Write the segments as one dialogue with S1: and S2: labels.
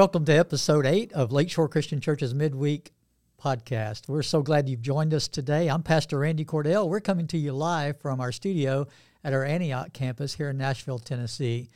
S1: Welcome to episode eight of Lakeshore Christian Church's midweek podcast. We're so glad you've joined us today. I'm Pastor Randy Cordell. We're coming to you live from our studio at our Antioch campus here in Nashville, Tennessee.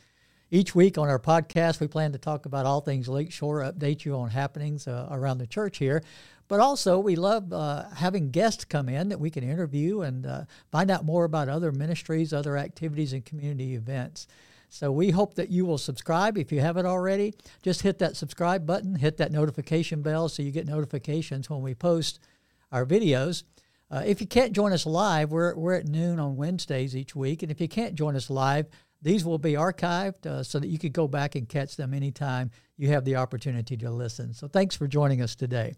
S1: Each week on our podcast, we plan to talk about all things Lakeshore, update you on happenings uh, around the church here. But also, we love uh, having guests come in that we can interview and uh, find out more about other ministries, other activities, and community events. So we hope that you will subscribe if you haven't already. Just hit that subscribe button, hit that notification bell so you get notifications when we post our videos. Uh, if you can't join us live, we're, we're at noon on Wednesdays each week. And if you can't join us live, these will be archived uh, so that you could go back and catch them anytime you have the opportunity to listen. So thanks for joining us today.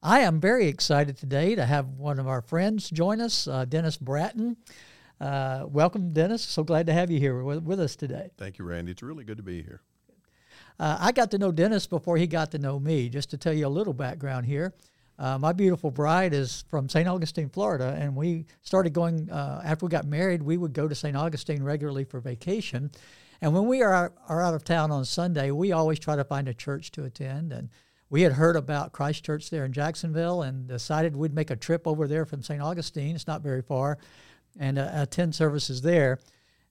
S1: I am very excited today to have one of our friends join us, uh, Dennis Bratton. Uh, welcome, Dennis. So glad to have you here with, with, us today.
S2: Thank you, Randy. It's really good to be here.
S1: Uh, I got to know Dennis before he got to know me. Just to tell you a little background here. Uh, my beautiful bride is from St. Augustine, Florida, and we started going uh, after we got married. We would go to St. Augustine regularly for vacation, and when we are are out of town on Sunday, we always try to find a church to attend. And we had heard about Christ Church there in Jacksonville, and decided we'd make a trip over there from St. Augustine. It's not very far, and uh, attend services there.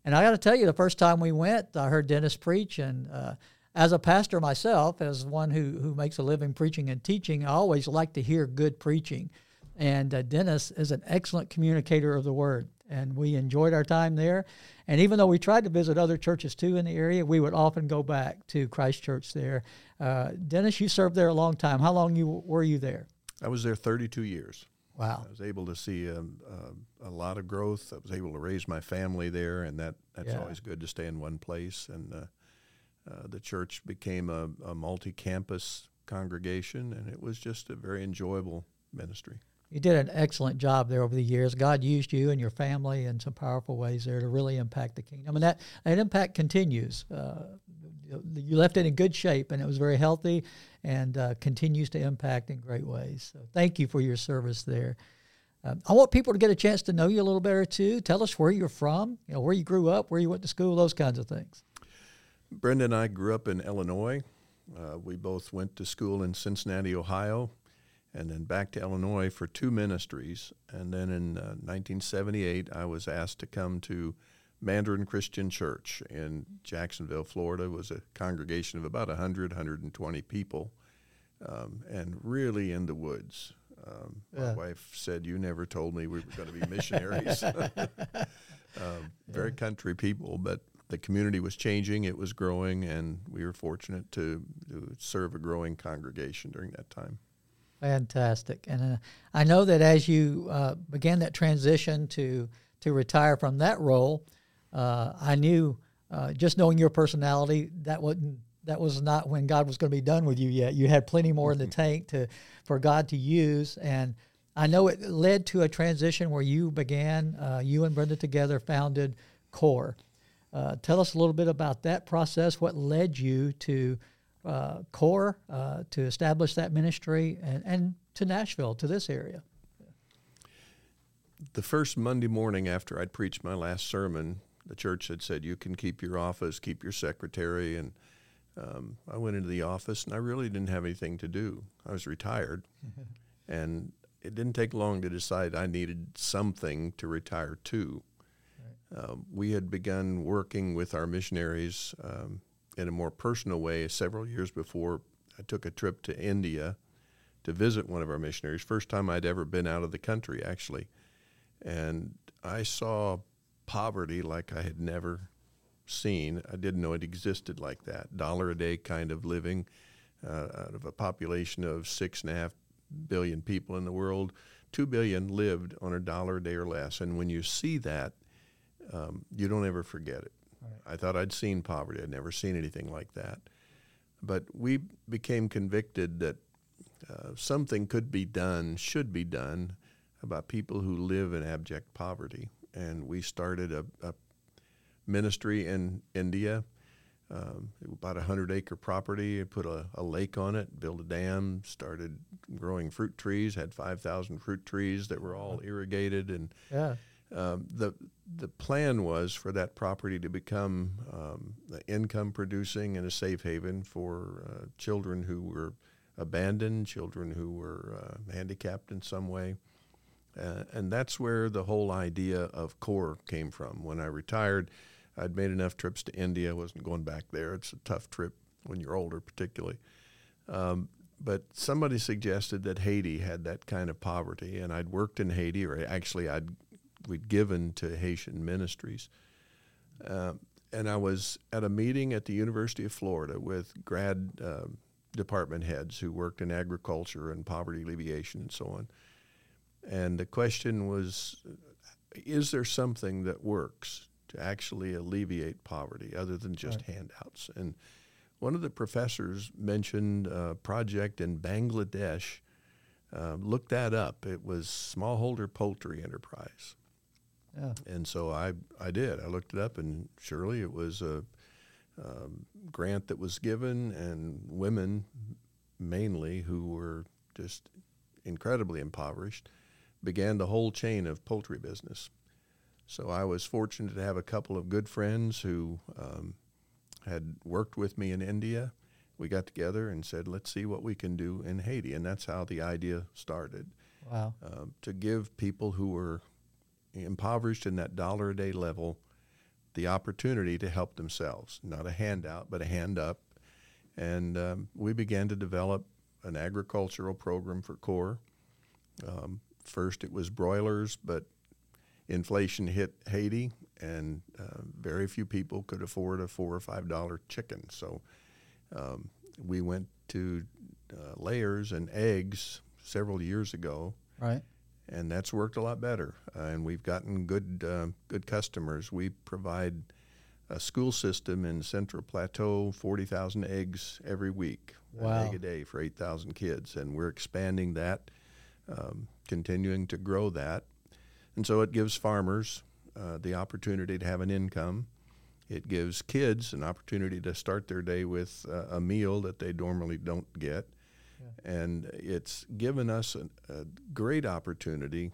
S1: And I got to tell you, the first time we went, I heard Dennis preach, and uh, as a pastor myself, as one who, who makes a living preaching and teaching, I always like to hear good preaching. And uh, Dennis is an excellent communicator of the word. And we enjoyed our time there. And even though we tried to visit other churches too in the area, we would often go back to Christ Church there. Uh, Dennis, you served there a long time. How long you were you there?
S2: I was there 32 years.
S1: Wow.
S2: I was able to see a, um, a, lot of growth. I was able to raise my family there, and that, that's yeah. always good to stay in one place. And uh, uh, the church became a, a multi campus congregation, and it was just a very enjoyable ministry.
S1: You did an excellent job there over the years. God used you and your family in some powerful ways there to really impact the kingdom, and that that impact continues. Uh, you left it in good shape, and it was very healthy, and uh, continues to impact in great ways. So, thank you for your service there. Um, I want people to get a chance to know you a little better too. Tell us where you're from, you know, where you grew up, where you went to school, those kinds of things.
S2: Brenda and I grew up in Illinois. Uh, we both went to school in Cincinnati, Ohio, and then back to Illinois for two ministries. And then in uh, 1978, I was asked to come to Mandarin Christian Church in Jacksonville, Florida. It was a congregation of about 100, 120 people, um, and really in the woods. Um, yeah. My wife said, "You never told me we were going to be missionaries." um, very country people, but the community was changing, it was growing, and we were fortunate to, to serve a growing congregation during that time.
S1: Fantastic, and uh, I know that as you uh, began that transition to to retire from that role, uh, I knew uh, just knowing your personality that wasn't that was not when God was going to be done with you yet. You had plenty more in the tank to for God to use, and I know it led to a transition where you began. Uh, you and Brenda together founded Kore. Uh, tell us a little bit about that process. What led you to uh, Kore uh, to establish that ministry and, and to Nashville, to this area?
S2: The first Monday morning after I'd preached my last sermon, the church had said, You can keep your office, keep your secretary. And um, I went into the office and I really didn't have anything to do. I was retired. and it didn't take long to decide I needed something to retire to. Um, we had begun working with our missionaries um, in a more personal way several years before I took a trip to India to visit one of our missionaries. First time I'd ever been out of the country, actually. And I saw poverty like I had never seen. I didn't know it existed like that. Dollar a day kind of living uh, out of a population of six and a half billion people in the world. Two billion lived on a dollar a day or less. And when you see that, um, you don't ever forget it. Right. I thought I'd seen poverty. I'd never seen anything like that. But we became convicted that uh, something could be done, should be done, about people who live in abject poverty. And we started a, a ministry in India, um, about a hundred acre property. Put a, a, lake on it, built a dam, started growing fruit trees. Had five thousand fruit trees that were all irrigated, and
S1: yeah
S2: um, the the plan was for that property to become um, income producing and a safe haven for uh, children who were abandoned, children who were uh, handicapped in some way. Uh, and that's where the whole idea of KORE came from. When I retired, I'd made enough trips to India. I wasn't going back there. It's a tough trip when you're older, particularly. Um, but somebody suggested that Haiti had that kind of poverty, and I'd worked in Haiti, or actually I'd we'd given to Haitian ministries. Uh, and I was at a meeting at the University of Florida with grad uh, department heads who worked in agriculture and poverty alleviation and so on. And the question was Is there something that works to actually alleviate poverty other than just right. handouts? And one of the professors mentioned a project in Bangladesh. Uh, looked that up. It was smallholder poultry enterprise. Yeah. And so I, I did. I looked it up, and surely it was a um, grant that was given, and women mainly who were just incredibly impoverished began the whole chain of poultry business. So I was fortunate to have a couple of good friends who um, had worked with me in India. We got together and said, let's see what we can do in Haiti. And that's how the idea started.
S1: Wow.
S2: Uh, to give people who were impoverished in that dollar a day level the opportunity to help themselves, not a handout, but a hand up. And um, we began to develop an agricultural program for KORE. Um, first, it was broilers, but inflation hit Haiti, and uh, very few people could afford a four or five dollar chicken. So um, we went to uh, layers and eggs several years ago.
S1: Right
S2: and that's worked a lot better. Uh, and we've gotten good uh, good customers. We provide a school system in Central Plateau, forty thousand eggs every week,
S1: wow.
S2: an egg a day for eight thousand kids, and we're expanding that, um, continuing to grow that, and so it gives farmers uh, the opportunity to have an income. It gives kids an opportunity to start their day with uh, a meal that they normally don't get and it's given us a, a great opportunity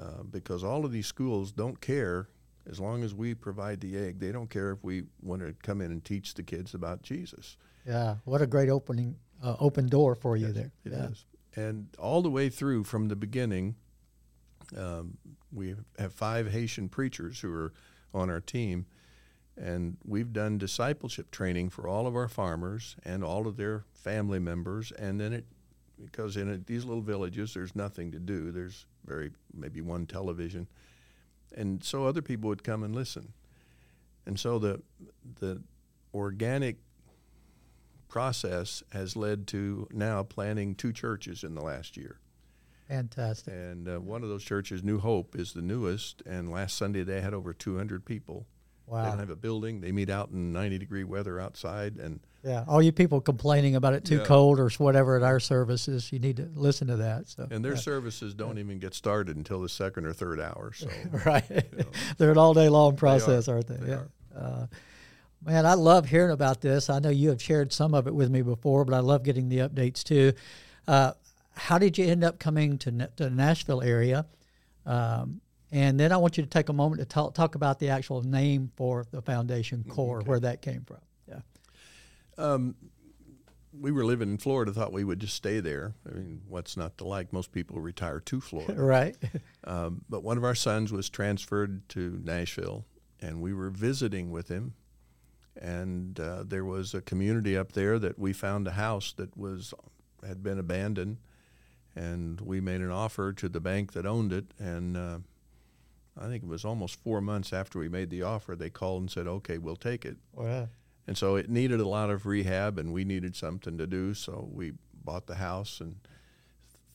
S2: uh, because all of these schools don't care as long as we provide the egg. They don't care if we want to come in and teach the kids about Jesus.
S1: Yeah, what a great opening, uh, open door for you
S2: yes,
S1: there.
S2: It
S1: yeah.
S2: is. And all the way through from the beginning, um, we have five Haitian preachers who are on our team and we've done discipleship training for all of our farmers and all of their family members. And then it, because in these little villages, there's nothing to do. There's very, maybe one television. And so other people would come and listen. And so the, the organic process has led to now planning two churches in the last year.
S1: Fantastic.
S2: And uh, one of those churches, New Hope, is the newest. And last Sunday they had over 200 people.
S1: Wow.
S2: They don't have a building. They meet out in 90 degree weather outside. And
S1: yeah, all you people complaining about it too yeah. cold or whatever at our services, you need to listen to that. So
S2: and their
S1: yeah.
S2: services don't even get started until the second or third hour. So
S1: right, you know. they're an all day long process, they are. not they?
S2: they yeah. Uh,
S1: man, I love hearing about this. I know you have shared some of it with me before, but I love getting the updates too. Uh, how did you end up coming to, to the Nashville area? Um, and then I want you to take a moment to talk, talk about the actual name for the foundation Kore, okay. where that came from. Yeah.
S2: Um, we were living in Florida, thought we would just stay there. I mean, what's not to like? Most people retire to Florida.
S1: right.
S2: Um, but one of our sons was transferred to Nashville, and we were visiting with him. And uh, there was a community up there that we found a house that was had been abandoned, and we made an offer to the bank that owned it, and uh, I think it was almost four months after we made the offer, they called and said, okay, we'll take it.
S1: Wow.
S2: And so it needed a lot of rehab, and we needed something to do, so we bought the house and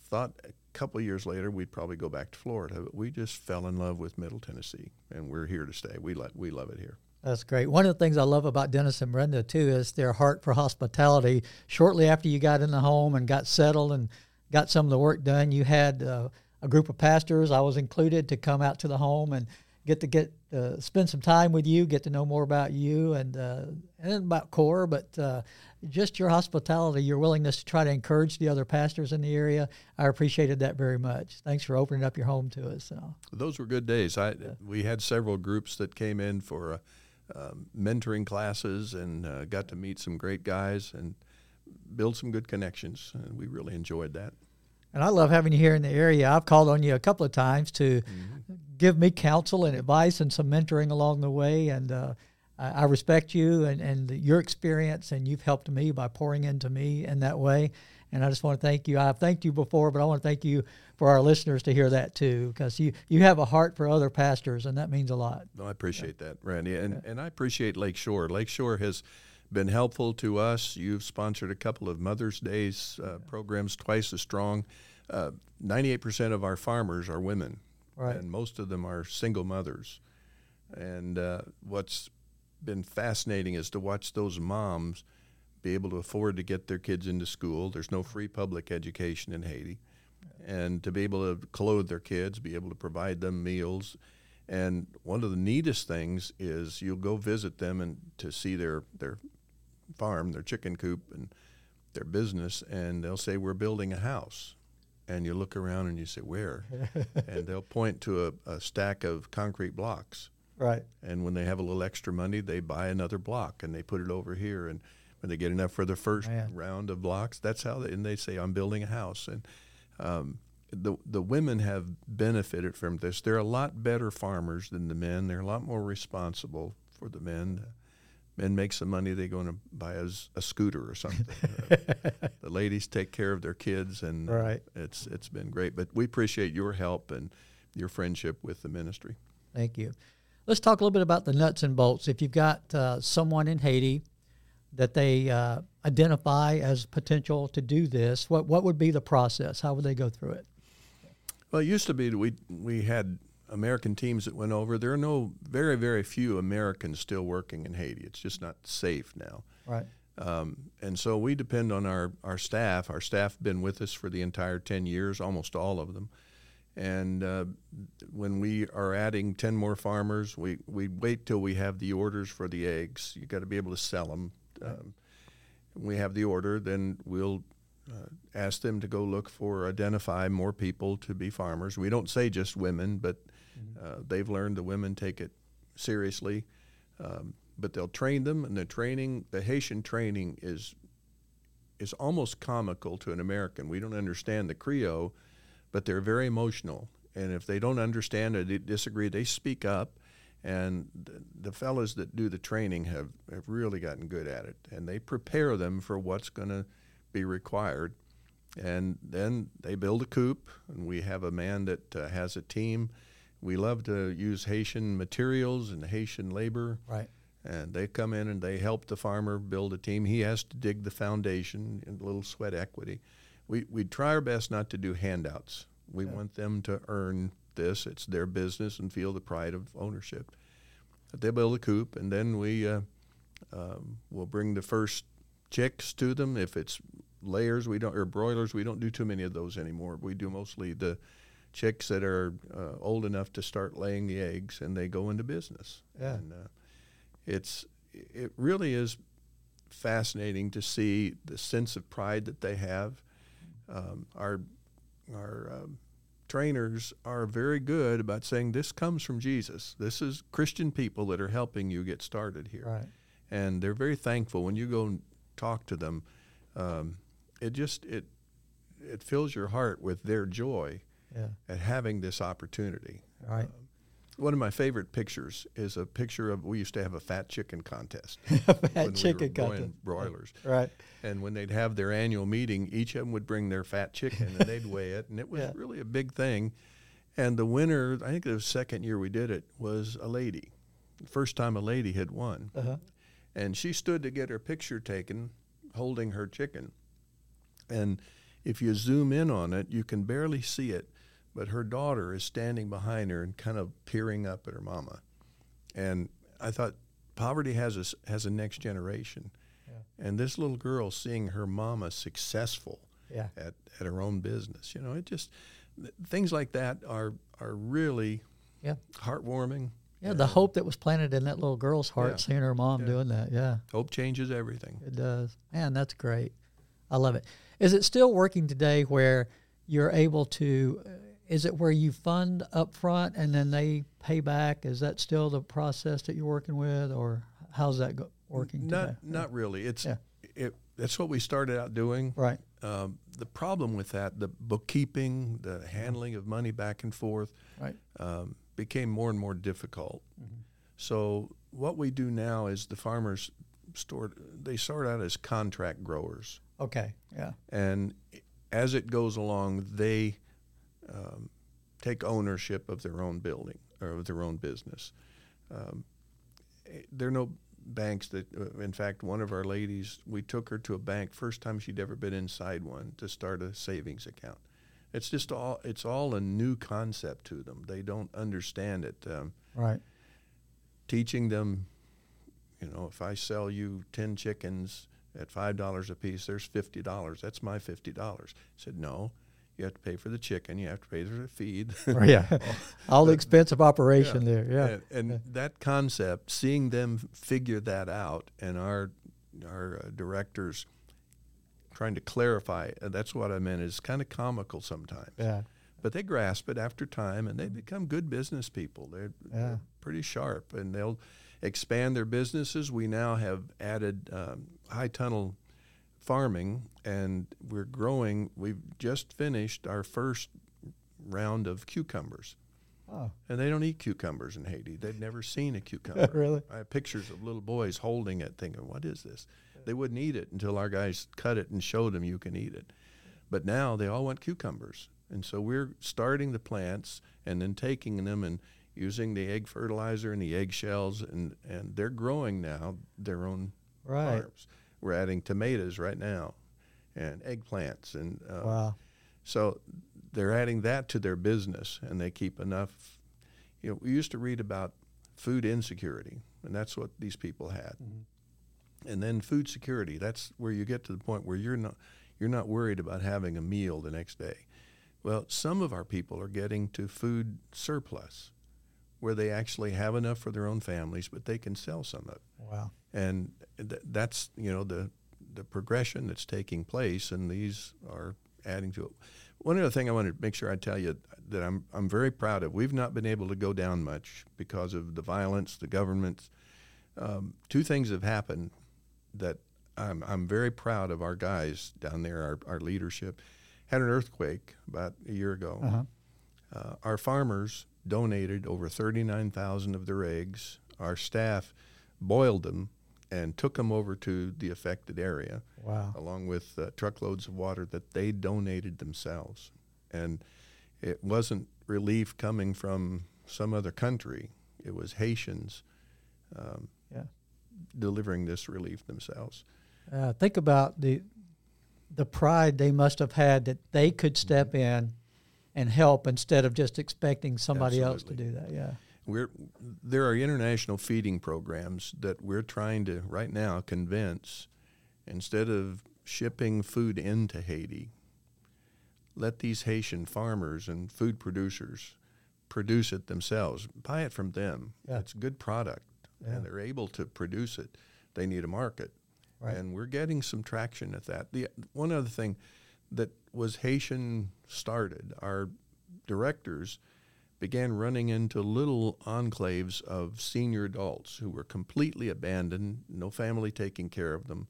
S2: thought a couple years later we'd probably go back to Florida. But we just fell in love with Middle Tennessee, and we're here to stay. We, lo- we love it here.
S1: That's great. One of the things I love about Dennis and Brenda, too, is their heart for hospitality. Shortly after you got in the home and got settled and got some of the work done, you had uh, a group of pastors. I was included to come out to the home and get to get to spend some time with you, get to know more about you and uh, and about KORE, but uh, just your hospitality, your willingness to try to encourage the other pastors in the area. I appreciated that very much. Thanks for opening up your home to us. So.
S2: Those were good days. I we had several groups that came in for uh, um, mentoring classes and uh, got to meet some great guys and build some good connections, and we really enjoyed that.
S1: And I love having you here in the area. I've called on you a couple of times to mm-hmm. give me counsel and advice and some mentoring along the way. And uh, I, respect you and, and your experience, and you've helped me by pouring into me in that way. And I just want to thank you. I've thanked you before, but I want to thank you for our listeners to hear that too, because you, you have a heart for other pastors, and that means a lot.
S2: No, I appreciate yeah. that, Randy. And, yeah. and I appreciate Lakeshore. Lakeshore has been helpful to us. You've sponsored a couple of Mother's Days uh, programs twice as strong. Uh, 98% of our farmers are women, right. and most of them are single mothers. And uh, what's been fascinating is to watch those moms be able to afford to get their kids into school. There's no free public education in Haiti. And to be able to clothe their kids, be able to provide them meals. And one of the neatest things is you'll go visit them and to see their, their farm, their chicken coop, and their business, and they'll say, We're building a house. And you look around and you say, Where? and they'll point to a, a stack of concrete blocks
S1: Right.
S2: And when they have a little extra money, they buy another block and they put it over here. And when they get enough for the first Man. round of blocks, that's how they, and they say, I'm building a house. And um, the, the women have benefited from this. They're a lot better farmers than the men. They're a lot more responsible for the men. Men make some money, they go and buy a, a scooter or something. uh, the ladies take care of their kids, and right. it's it's been great. But we appreciate your help and your friendship with the ministry.
S1: Thank you. Let's talk a little bit about the nuts and bolts. If you've got uh, someone in Haiti that they uh, identify as potential to do this, what what would be the process? How would they go through it?
S2: Well, it used to be we we had American teams that went over. There are no very very few Americans still working in Haiti. It's just not safe now.
S1: Right.
S2: Um, and so we depend on our, our staff. Our staff have been with us for the entire 10 years, almost all of them. And uh, when we are adding 10 more farmers, we, we wait till we have the orders for the eggs. You've got to be able to sell them. Um, we have the order, then we'll uh, ask them to go look for, identify more people to be farmers. We don't say just women, but mm-hmm. uh, they've learned the women take it seriously. Um, but they'll train them, and the training, the Haitian training is is almost comical to an American. We don't understand the Creole but they're very emotional. And if they don't understand or they disagree, they speak up. And the, the fellows that do the training have, have really gotten good at it. And they prepare them for what's going to be required. And then they build a coop, and we have a man that uh, has a team. We love to use Haitian materials and Haitian labor.
S1: Right.
S2: And they come in and they help the farmer build a team. He has to dig the foundation and a little sweat equity we, we try our best not to do handouts. We yeah. want them to earn this. It's their business and feel the pride of ownership. But they build a coop, and then we uh, um, will bring the first chicks to them. If it's layers, we don't or broilers, we don't do too many of those anymore. We do mostly the chicks that are uh, old enough to start laying the eggs, and they go into business.
S1: Yeah.
S2: And uh, it's it really is fascinating to see the sense of pride that they have um, our our um, trainers are very good about saying this comes from Jesus. This is Christian people that are helping you get started here,
S1: right.
S2: and they're very thankful when you go and talk to them. Um, it just it it fills your heart with their joy
S1: yeah.
S2: at having this opportunity.
S1: Right.
S2: Um, one of my favorite pictures is a picture of we used to have a fat chicken contest.
S1: fat chicken we contest.
S2: Broilers.
S1: Right.
S2: And when they'd have their annual meeting, each of them would bring their fat chicken and they'd weigh it, and it was yeah. really a big thing. And the winner, I think the second year we did it, was a lady. First time a lady had won.
S1: Uh-huh.
S2: And she stood to get her picture taken holding her chicken. And if you zoom in on it, you can barely see it but her daughter is standing behind her and kind of peering up at her mama. And I thought poverty has a, has a next generation. Yeah. And this little girl seeing her mama successful
S1: yeah.
S2: at, at her own business, you know, it just things like that are are really
S1: yeah.
S2: heartwarming
S1: Yeah, the hope that was planted in that little girl's heart,
S2: Yeah.
S1: seeing her mom
S2: Yeah.
S1: doing that. Yeah,
S2: Hope changes everything.
S1: it does. Man, that's great. I love it. Is it still working today where you're able to? Uh, Is it where you fund up front and then they pay back? Is that still the process that you're working with, or how's that go, working today?
S2: Not not really. It's
S1: Yeah.
S2: it. That's what we started out doing.
S1: Right.
S2: Um, the problem with that, the bookkeeping, the handling of money back and forth,
S1: Right.
S2: um, became more and more difficult.
S1: Mm-hmm.
S2: So what we do now is the farmers start. They start out as contract growers,
S1: Okay. Yeah.
S2: and as it goes along, they um, take ownership of their own building or of their own business. Um, there are no banks that, uh, in fact, one of our ladies, we took her to a bank first time she'd ever been inside one to start a savings account. It's just all it's all a new concept to them. They don't understand it. Um,
S1: Right.
S2: teaching them, you know, if I sell you 10 chickens at $5 a piece, there's $50. That's my $50. I said, no, you have to pay for the chicken. You have to pay for the feed.
S1: Yeah. All the expensive operation there. Yeah.
S2: And, and that concept, seeing them figure that out and our, our uh, directors trying to clarify, uh, that's what I meant, is kind of comical sometimes.
S1: Yeah.
S2: But they grasp it after time, and they become good business people. They're,
S1: Yeah.
S2: they're pretty sharp, and they'll expand their businesses. We now have added um, high tunnel farming, and we're growing. We've just finished our first round of cucumbers,
S1: Oh,
S2: and they don't eat cucumbers in Haiti. They've never seen a cucumber.
S1: really?
S2: I have pictures of little boys holding it, thinking, "What is this?" They wouldn't eat it until our guys cut it and showed them you can eat it. But now they all want cucumbers, and so we're starting the plants and then taking them and using the egg fertilizer and the eggshells, and and they're growing now their own
S1: Right.
S2: farms. We're adding tomatoes right now, and eggplants, and uh,
S1: Wow.
S2: so they're adding that to their business, and they keep enough. You know, we used to read about food insecurity, and that's what these people had. And then food security. That's where you get to the point where you're not you're not worried about having a meal the next day. Well, some of our people are getting to food surplus, where they actually have enough for their own families, but they can sell some of it
S1: Wow.
S2: And th- that's you know the the progression that's taking place, and these are adding to it. One other thing I want to make sure I tell you that I'm I'm very proud of. We've not been able to go down much because of the violence, the government. Um, two things have happened that I'm I'm very proud of our guys down there, our our leadership. Had an earthquake about a year ago.
S1: Uh-huh.
S2: Uh, our farmers donated over 39,000 of their eggs. Our staff boiled them and took them over to the affected area,
S1: Wow.
S2: along with uh, truckloads of water that they donated themselves. And it wasn't relief coming from some other country, it was Haitians um,
S1: Yeah.
S2: delivering this relief themselves.
S1: Uh, think about the the pride they must have had that they could step in and help instead of just expecting somebody else to do that. Yeah.
S2: We're, there are international feeding programs that we're trying to right now convince instead of shipping food into Haiti, let these Haitian farmers and food producers produce it themselves, buy it from them.
S1: Yeah.
S2: It's a good product,
S1: Yeah.
S2: and they're able to produce it. They need a market,
S1: Right.
S2: and we're getting some traction at that. The one other thing that was Haitian started, our directors began running into little enclaves of senior adults who were completely abandoned, no family taking care of them,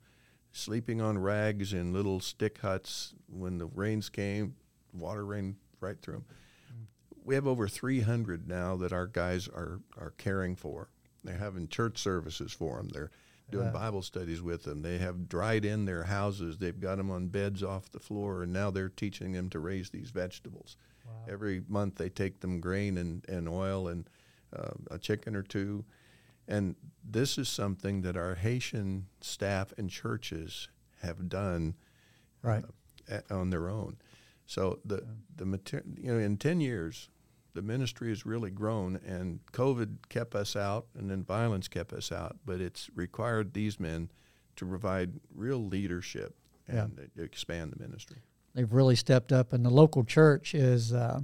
S2: sleeping on rags in little stick huts when the rains came, water rained right through them. Mm. We have over 300 now that our guys are, are caring for. They're having church services for them. They're doing. Bible studies with them. They have dried in their houses. They've got them on beds off the floor, and now they're teaching them to raise these vegetables. Every month they take them grain and, and oil and uh, a chicken or two. And this is something that our Haitian staff and churches have done
S1: Right.
S2: a- on their own. So the the mater- you know in ten years, the ministry has really grown, and COVID kept us out, and then violence kept us out. But it's required these men to provide real leadership
S1: Yeah.
S2: and to expand the ministry.
S1: They've really stepped up, and the local church is uh,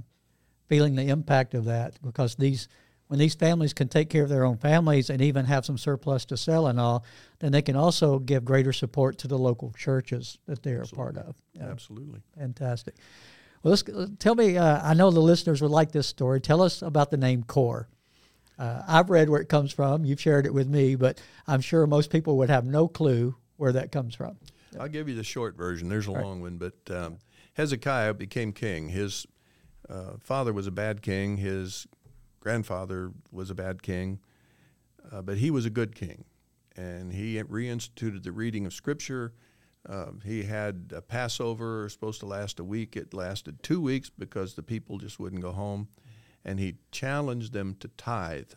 S1: feeling the impact of that because these when these families can take care of their own families and even have some surplus to sell and all, then they can also give greater support to the local churches that they're Absolutely. a part of.
S2: Yeah. Absolutely.
S1: Fantastic. Well, let's, tell me, uh, I know the listeners would like this story. Tell us about the name KORE. Uh, I've read where it comes from. You've shared it with me, but I'm sure most people would have no clue where that comes from.
S2: I'll give you the short version. There's a right. long one, but um, Hezekiah became king. His uh, father was a bad king. His grandfather was a bad king, uh, but he was a good king, and he reinstituted the reading of Scripture. Uh, he had a Passover supposed to last a week. It lasted two weeks because the people just wouldn't go home, and he challenged them to tithe.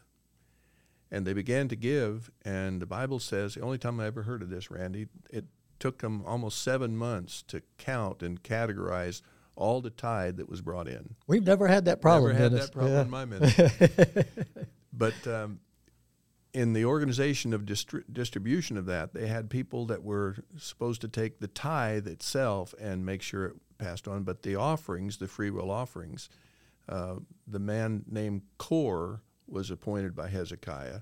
S2: And they began to give, and the Bible says the only time I ever heard of this, Randy, it took them almost seven months to count and categorize all the tithe that was brought in.
S1: We've never had that problem.
S2: Never had
S1: Dennis.
S2: that problem yeah. in my ministry. but um, in the organization of distri- distribution of that, they had people that were supposed to take the tithe itself and make sure it passed on. But the offerings, the free will offerings, uh, the man named Kore was appointed by Hezekiah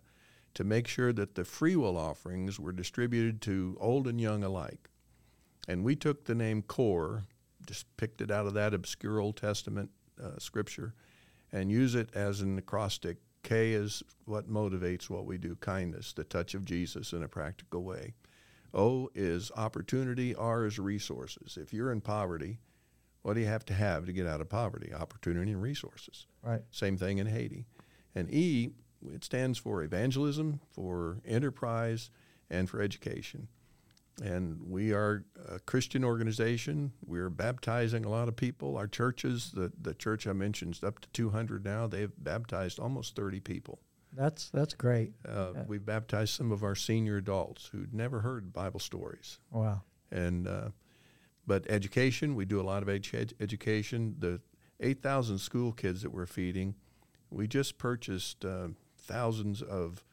S2: to make sure that the free will offerings were distributed to old and young alike. And we took the name Kore just picked it out of that obscure Old Testament uh, scripture and use it as an acrostic. K is what motivates what we do kindness, the touch of Jesus in a practical way. O is opportunity, R is resources. If you're in poverty, what do you have to have to get out of poverty? Opportunity and resources.
S1: Right.
S2: Same thing in Haiti. And E, it stands for evangelism, for enterprise, and for education. And we are a Christian organization. We're baptizing a lot of people. Our churches, the, the church I mentioned, is up to 200 now. They've baptized almost 30 people.
S1: That's that's great.
S2: Uh, yeah. We've baptized some of our senior adults who'd never heard Bible stories.
S1: Wow.
S2: And uh, but education, we do a lot of ed- education. The 8,000 school kids that we're feeding, we just purchased uh, thousands of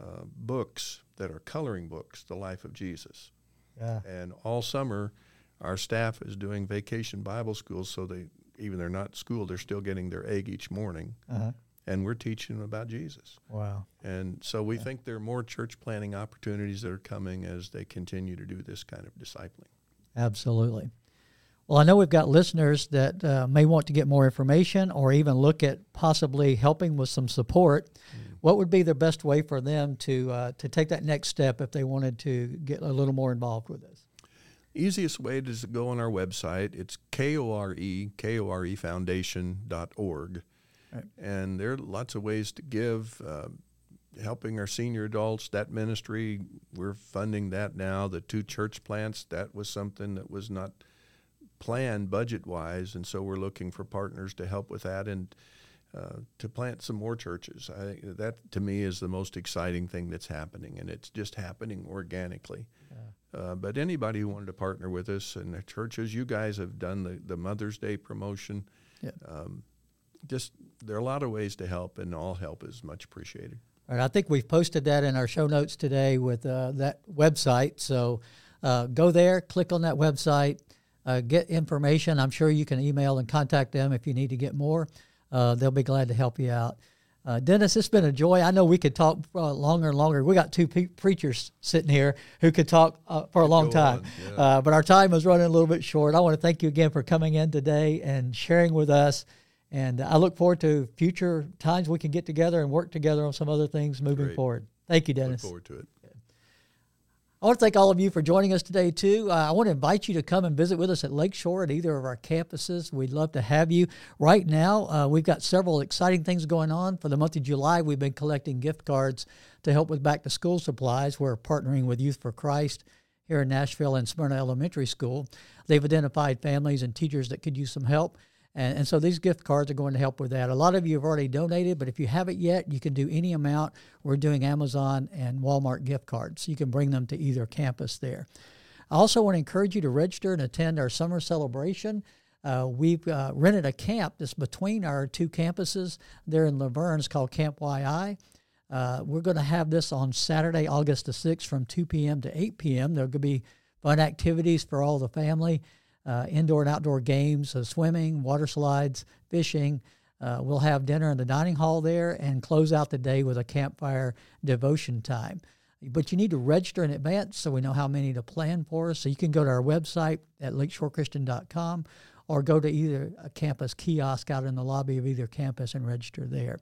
S2: uh, books that are coloring books, The Life of Jesus.
S1: Yeah.
S2: And all summer, our staff is doing vacation Bible schools, so they even they're not school, they're still getting their egg each morning.
S1: Uh-huh.
S2: And we're teaching them about Jesus.
S1: Wow.
S2: And so we yeah. think there are more church planning opportunities that are coming as they continue to do this kind of discipling.
S1: Absolutely. Well, I know we've got listeners that uh, may want to get more information or even look at possibly helping with some support. Mm what would be the best way for them to uh, to take that next step if they wanted to get a little more involved with this?
S2: Easiest way is to go on our website. It's K-O-R-E, K-O-R-E Foundation.org. Right. And there are lots of ways to give. Uh, helping our senior adults, that ministry, we're funding that now. The two church plants, that was something that was not planned budget wise. And so we're looking for partners to help with that. And uh, to plant some more churches. I, think that to me is the most exciting thing that's happening, and it's just happening organically. Yeah. Uh, but anybody who wanted to partner with us and the churches, you guys have done the, the Mother's Day promotion.
S1: Yeah.
S2: Um, just there are a lot of ways to help, and all help is much appreciated.
S1: All right, I think we've posted that in our show notes today with uh, that website. So uh, go there, click on that website, uh, get information. I'm sure you can email and contact them if you need to get more uh, they'll be glad to help you out. Uh, Dennis, it's been a joy. I know we could talk uh, longer and longer. We got two pe- preachers sitting here who could talk uh, for a long time, yeah. Uh, but our time is running a little bit short. I want to thank you again for coming in today and sharing with us. And I look forward to future times we can get together and work together on some other things moving Great. forward. Thank you, Dennis.
S2: Look forward to it.
S1: I want to thank all of you for joining us today, too. Uh, I want to invite you to come and visit with us at Lakeshore at either of our campuses. We'd love to have you. Right now, uh, we've got several exciting things going on. For the month of July, we've been collecting gift cards to help with back to school supplies. We're partnering with Youth for Christ here in Nashville and Smyrna Elementary School. They've identified families and teachers that could use some help. And, and so these gift cards are going to help with that. A lot of you have already donated, but if you haven't yet, you can do any amount. We're doing Amazon and Walmart gift cards. You can bring them to either campus there. I also want to encourage you to register and attend our summer celebration. Uh, we've uh, rented a camp that's between our two campuses there in La Vergne. It's called Camp YI. Uh, we're going to have this on Saturday, August the 6th from 2 p.m. to 8 p.m. There will be fun activities for all the family uh, indoor and outdoor games, uh, swimming, water slides, fishing. Uh, we'll have dinner in the dining hall there and close out the day with a campfire devotion time. But you need to register in advance so we know how many to plan for. Us. So you can go to our website at lakeshorechristian.com or go to either a campus kiosk out in the lobby of either campus and register there.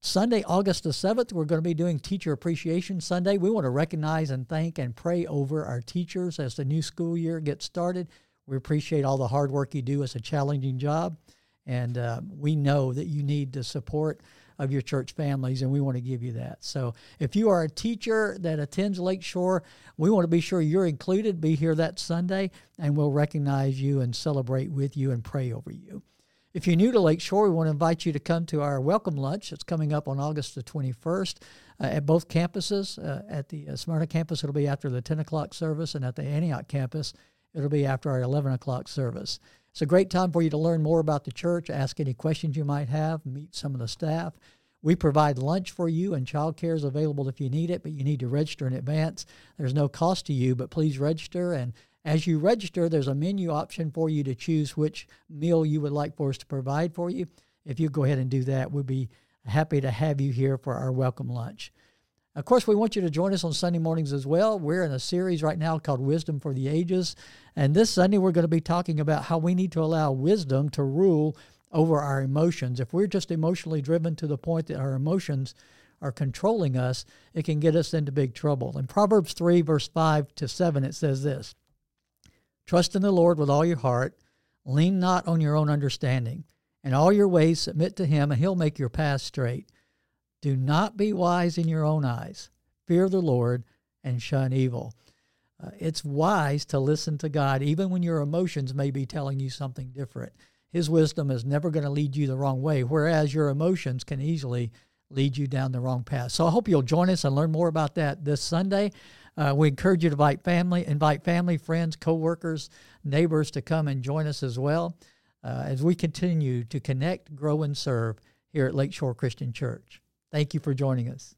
S1: Sunday, August the 7th, we're going to be doing Teacher Appreciation Sunday. We want to recognize and thank and pray over our teachers as the new school year gets started. We appreciate all the hard work you do. It's a challenging job, and uh, we know that you need the support of your church families, and we want to give you that. So if you are a teacher that attends Lakeshore, we want to be sure you're included. Be here that Sunday, and we'll recognize you and celebrate with you and pray over you. If you're new to Lakeshore, we want to invite you to come to our welcome lunch. It's coming up on August the 21st uh, at both campuses. Uh, at the uh, Smyrna campus, it'll be after the 10 o'clock service, and at the Antioch campus, it'll be after our 11 o'clock service. It's a great time for you to learn more about the church, ask any questions you might have, meet some of the staff. We provide lunch for you, and childcare is available if you need it, but you need to register in advance. There's no cost to you, but please register. And as you register, there's a menu option for you to choose which meal you would like for us to provide for you. If you go ahead and do that, we'd be happy to have you here for our welcome lunch. Of course, we want you to join us on Sunday mornings as well. We're in a series right now called Wisdom for the Ages. And this Sunday, we're going to be talking about how we need to allow wisdom to rule over our emotions. If we're just emotionally driven to the point that our emotions are controlling us, it can get us into big trouble. In Proverbs 3, verse 5 to 7, it says this Trust in the Lord with all your heart, lean not on your own understanding. In all your ways, submit to him, and he'll make your path straight. Do not be wise in your own eyes. Fear the Lord and shun evil. Uh, it's wise to listen to God, even when your emotions may be telling you something different. His wisdom is never going to lead you the wrong way, whereas your emotions can easily lead you down the wrong path. So I hope you'll join us and learn more about that this Sunday. Uh, we encourage you to invite family, invite family, friends, coworkers, neighbors to come and join us as well uh, as we continue to connect, grow, and serve here at Lakeshore Christian Church. Thank you for joining us.